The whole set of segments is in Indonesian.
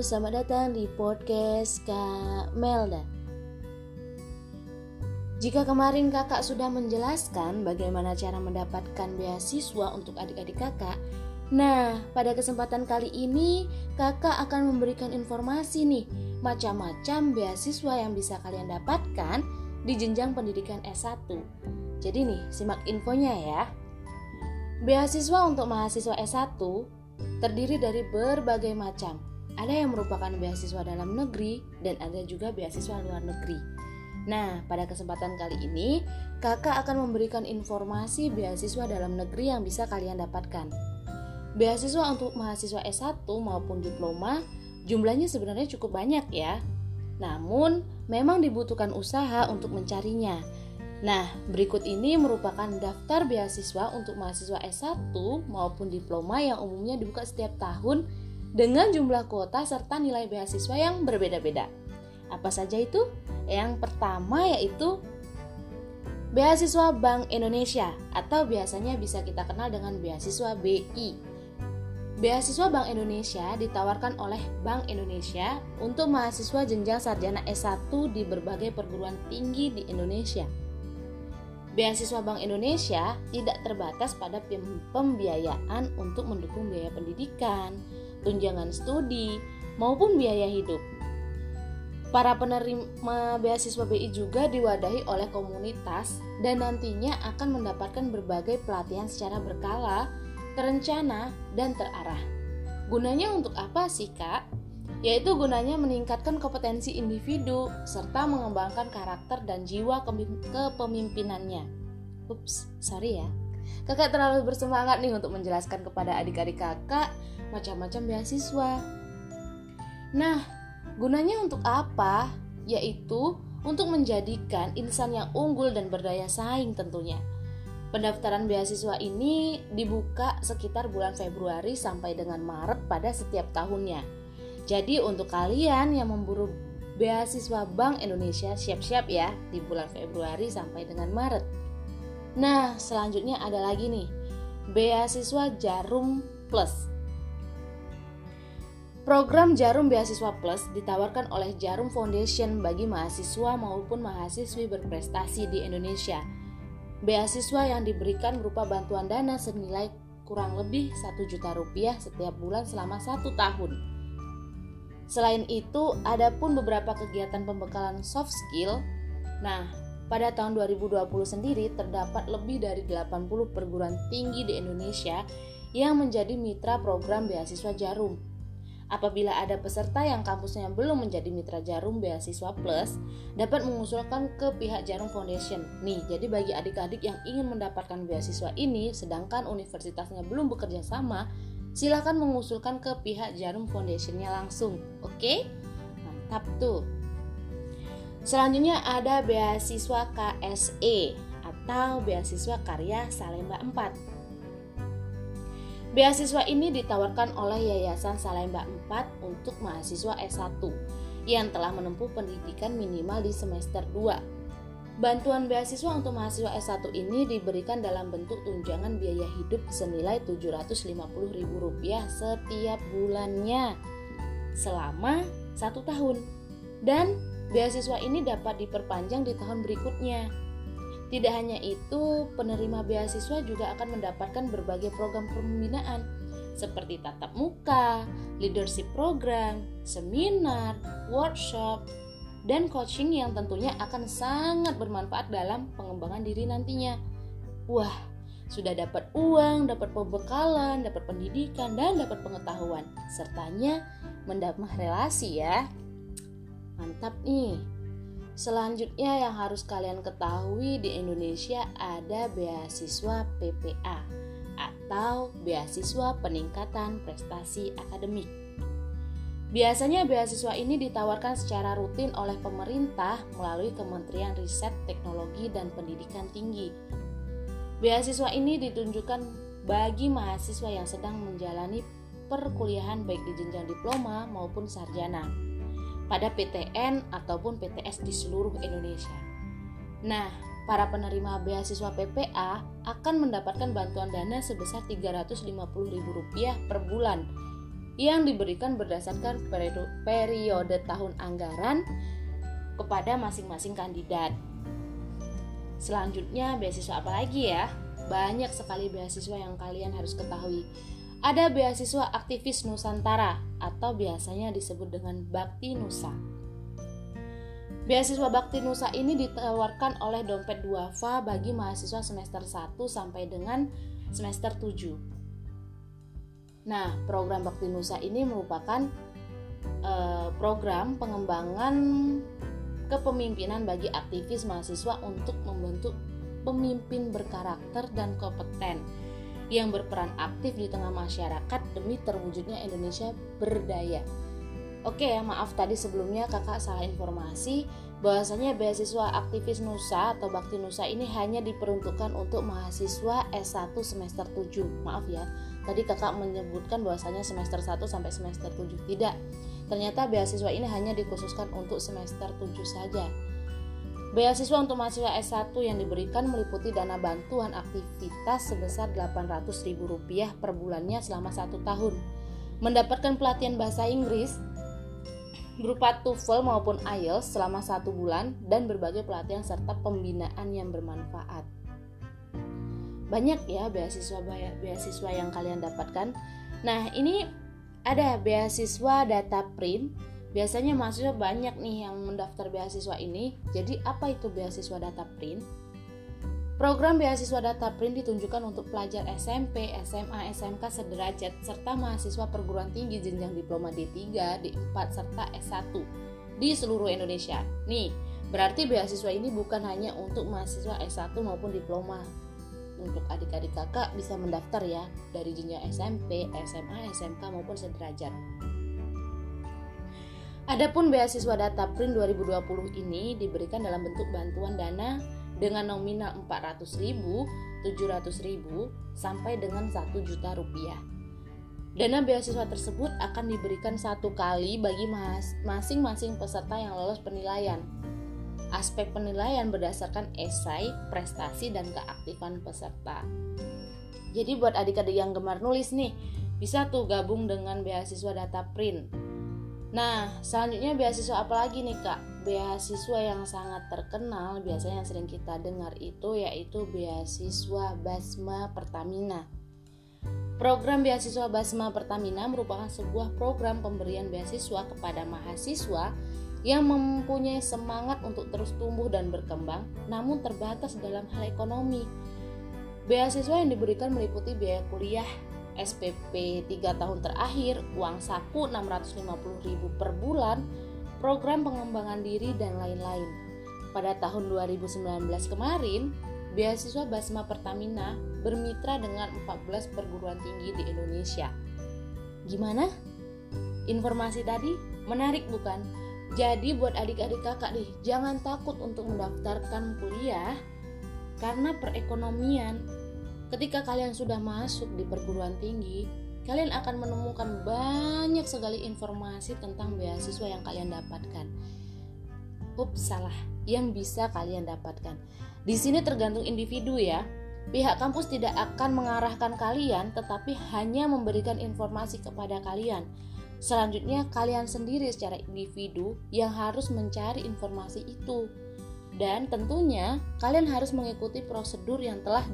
selamat datang di podcast Kak Melda. Jika kemarin kakak sudah menjelaskan bagaimana cara mendapatkan beasiswa untuk adik-adik kakak, nah pada kesempatan kali ini kakak akan memberikan informasi nih macam-macam beasiswa yang bisa kalian dapatkan di jenjang pendidikan S1. Jadi nih, simak infonya ya. Beasiswa untuk mahasiswa S1 terdiri dari berbagai macam. Ada yang merupakan beasiswa dalam negeri dan ada juga beasiswa luar negeri. Nah, pada kesempatan kali ini, kakak akan memberikan informasi beasiswa dalam negeri yang bisa kalian dapatkan. Beasiswa untuk mahasiswa S1 maupun diploma jumlahnya sebenarnya cukup banyak ya. Namun, memang dibutuhkan usaha untuk mencarinya. Nah, berikut ini merupakan daftar beasiswa untuk mahasiswa S1 maupun diploma yang umumnya dibuka setiap tahun dengan jumlah kuota serta nilai beasiswa yang berbeda-beda. Apa saja itu? Yang pertama yaitu beasiswa Bank Indonesia atau biasanya bisa kita kenal dengan beasiswa BI. Beasiswa Bank Indonesia ditawarkan oleh Bank Indonesia untuk mahasiswa jenjang sarjana S1 di berbagai perguruan tinggi di Indonesia. Beasiswa Bank Indonesia tidak terbatas pada pembiayaan untuk mendukung biaya pendidikan, tunjangan studi, maupun biaya hidup. Para penerima beasiswa BI juga diwadahi oleh komunitas dan nantinya akan mendapatkan berbagai pelatihan secara berkala, terencana, dan terarah. Gunanya untuk apa sih, Kak? Yaitu gunanya meningkatkan kompetensi individu serta mengembangkan karakter dan jiwa kepemimpinannya. Ups, sorry ya. Kakak terlalu bersemangat nih untuk menjelaskan kepada adik-adik kakak macam-macam beasiswa. Nah, gunanya untuk apa? Yaitu untuk menjadikan insan yang unggul dan berdaya saing tentunya. Pendaftaran beasiswa ini dibuka sekitar bulan Februari sampai dengan Maret pada setiap tahunnya. Jadi untuk kalian yang memburu beasiswa Bank Indonesia siap-siap ya di bulan Februari sampai dengan Maret. Nah, selanjutnya ada lagi nih, beasiswa Jarum Plus. Program Jarum Beasiswa Plus ditawarkan oleh Jarum Foundation bagi mahasiswa maupun mahasiswi berprestasi di Indonesia. Beasiswa yang diberikan berupa bantuan dana senilai kurang lebih 1 juta rupiah setiap bulan selama satu tahun. Selain itu, ada pun beberapa kegiatan pembekalan soft skill. Nah, pada tahun 2020 sendiri terdapat lebih dari 80 perguruan tinggi di Indonesia yang menjadi mitra program beasiswa Jarum. Apabila ada peserta yang kampusnya belum menjadi mitra Jarum Beasiswa Plus, dapat mengusulkan ke pihak Jarum Foundation. Nih, jadi bagi adik-adik yang ingin mendapatkan beasiswa ini, sedangkan universitasnya belum bekerja sama, silakan mengusulkan ke pihak Jarum Foundationnya langsung. Oke? Mantap tuh. Selanjutnya ada beasiswa KSE atau beasiswa karya Salemba 4. Beasiswa ini ditawarkan oleh Yayasan Salemba 4 untuk mahasiswa S1 yang telah menempuh pendidikan minimal di semester 2. Bantuan beasiswa untuk mahasiswa S1 ini diberikan dalam bentuk tunjangan biaya hidup senilai Rp750.000 setiap bulannya selama satu tahun. Dan beasiswa ini dapat diperpanjang di tahun berikutnya tidak hanya itu, penerima beasiswa juga akan mendapatkan berbagai program pembinaan seperti tatap muka, leadership program, seminar, workshop, dan coaching yang tentunya akan sangat bermanfaat dalam pengembangan diri nantinya. Wah, sudah dapat uang, dapat pembekalan, dapat pendidikan, dan dapat pengetahuan. Sertanya mendapatkan relasi ya. Mantap nih. Selanjutnya yang harus kalian ketahui di Indonesia ada beasiswa PPA atau beasiswa peningkatan prestasi akademik. Biasanya beasiswa ini ditawarkan secara rutin oleh pemerintah melalui Kementerian Riset, Teknologi, dan Pendidikan Tinggi. Beasiswa ini ditunjukkan bagi mahasiswa yang sedang menjalani perkuliahan baik di jenjang diploma maupun sarjana pada PTN ataupun PTS di seluruh Indonesia. Nah, para penerima beasiswa PPA akan mendapatkan bantuan dana sebesar Rp350.000 per bulan yang diberikan berdasarkan periode tahun anggaran kepada masing-masing kandidat. Selanjutnya beasiswa apa lagi ya? Banyak sekali beasiswa yang kalian harus ketahui. Ada beasiswa aktivis Nusantara atau biasanya disebut dengan Bakti Nusa. Beasiswa Bakti Nusa ini ditawarkan oleh Dompet Duafa bagi mahasiswa semester 1 sampai dengan semester 7. Nah, program Bakti Nusa ini merupakan uh, program pengembangan kepemimpinan bagi aktivis mahasiswa untuk membentuk pemimpin berkarakter dan kompeten yang berperan aktif di tengah masyarakat demi terwujudnya Indonesia berdaya. Oke ya, maaf tadi sebelumnya kakak salah informasi bahwasanya beasiswa aktivis Nusa atau Bakti Nusa ini hanya diperuntukkan untuk mahasiswa S1 semester 7. Maaf ya, tadi kakak menyebutkan bahwasanya semester 1 sampai semester 7. Tidak, ternyata beasiswa ini hanya dikhususkan untuk semester 7 saja. Beasiswa untuk mahasiswa S1 yang diberikan meliputi dana bantuan aktivitas sebesar Rp800.000 per bulannya selama satu tahun. Mendapatkan pelatihan bahasa Inggris berupa TOEFL maupun IELTS selama satu bulan dan berbagai pelatihan serta pembinaan yang bermanfaat. Banyak ya beasiswa beasiswa yang kalian dapatkan. Nah ini ada beasiswa data print. Biasanya mahasiswa banyak nih yang mendaftar beasiswa ini. Jadi apa itu beasiswa data print? Program beasiswa data print ditunjukkan untuk pelajar SMP, SMA, SMK sederajat serta mahasiswa perguruan tinggi jenjang diploma D3, D4 serta S1 di seluruh Indonesia. Nih, berarti beasiswa ini bukan hanya untuk mahasiswa S1 maupun diploma. Untuk adik-adik kakak bisa mendaftar ya dari jenjang SMP, SMA, SMK maupun sederajat. Adapun beasiswa data print 2020 ini diberikan dalam bentuk bantuan dana dengan nominal 400.000, 700.000 sampai dengan 1 juta rupiah. Dana beasiswa tersebut akan diberikan satu kali bagi masing-masing peserta yang lolos penilaian. Aspek penilaian berdasarkan esai, prestasi, dan keaktifan peserta. Jadi buat adik-adik yang gemar nulis nih, bisa tuh gabung dengan beasiswa data print. Nah, selanjutnya beasiswa apa lagi nih kak? beasiswa yang sangat terkenal biasanya yang sering kita dengar itu yaitu beasiswa Basma Pertamina. Program beasiswa Basma Pertamina merupakan sebuah program pemberian beasiswa kepada mahasiswa yang mempunyai semangat untuk terus tumbuh dan berkembang namun terbatas dalam hal ekonomi. Beasiswa yang diberikan meliputi biaya kuliah SPP 3 tahun terakhir, uang saku 650.000 per bulan, program pengembangan diri, dan lain-lain. Pada tahun 2019 kemarin, beasiswa Basma Pertamina bermitra dengan 14 perguruan tinggi di Indonesia. Gimana? Informasi tadi menarik bukan? Jadi buat adik-adik kakak nih, jangan takut untuk mendaftarkan kuliah karena perekonomian. Ketika kalian sudah masuk di perguruan tinggi, kalian akan menemukan banyak sekali informasi tentang beasiswa yang kalian dapatkan. Ups, salah. Yang bisa kalian dapatkan. Di sini tergantung individu ya. Pihak kampus tidak akan mengarahkan kalian, tetapi hanya memberikan informasi kepada kalian. Selanjutnya, kalian sendiri secara individu yang harus mencari informasi itu. Dan tentunya, kalian harus mengikuti prosedur yang telah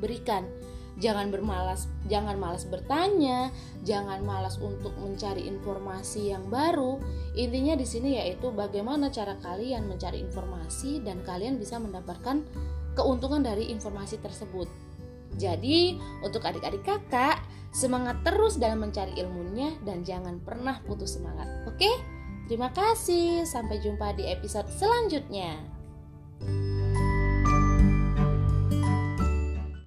diberikan jangan bermalas jangan malas bertanya jangan malas untuk mencari informasi yang baru. Intinya di sini yaitu bagaimana cara kalian mencari informasi dan kalian bisa mendapatkan keuntungan dari informasi tersebut. Jadi untuk adik-adik kakak semangat terus dalam mencari ilmunya dan jangan pernah putus semangat. Oke? Terima kasih. Sampai jumpa di episode selanjutnya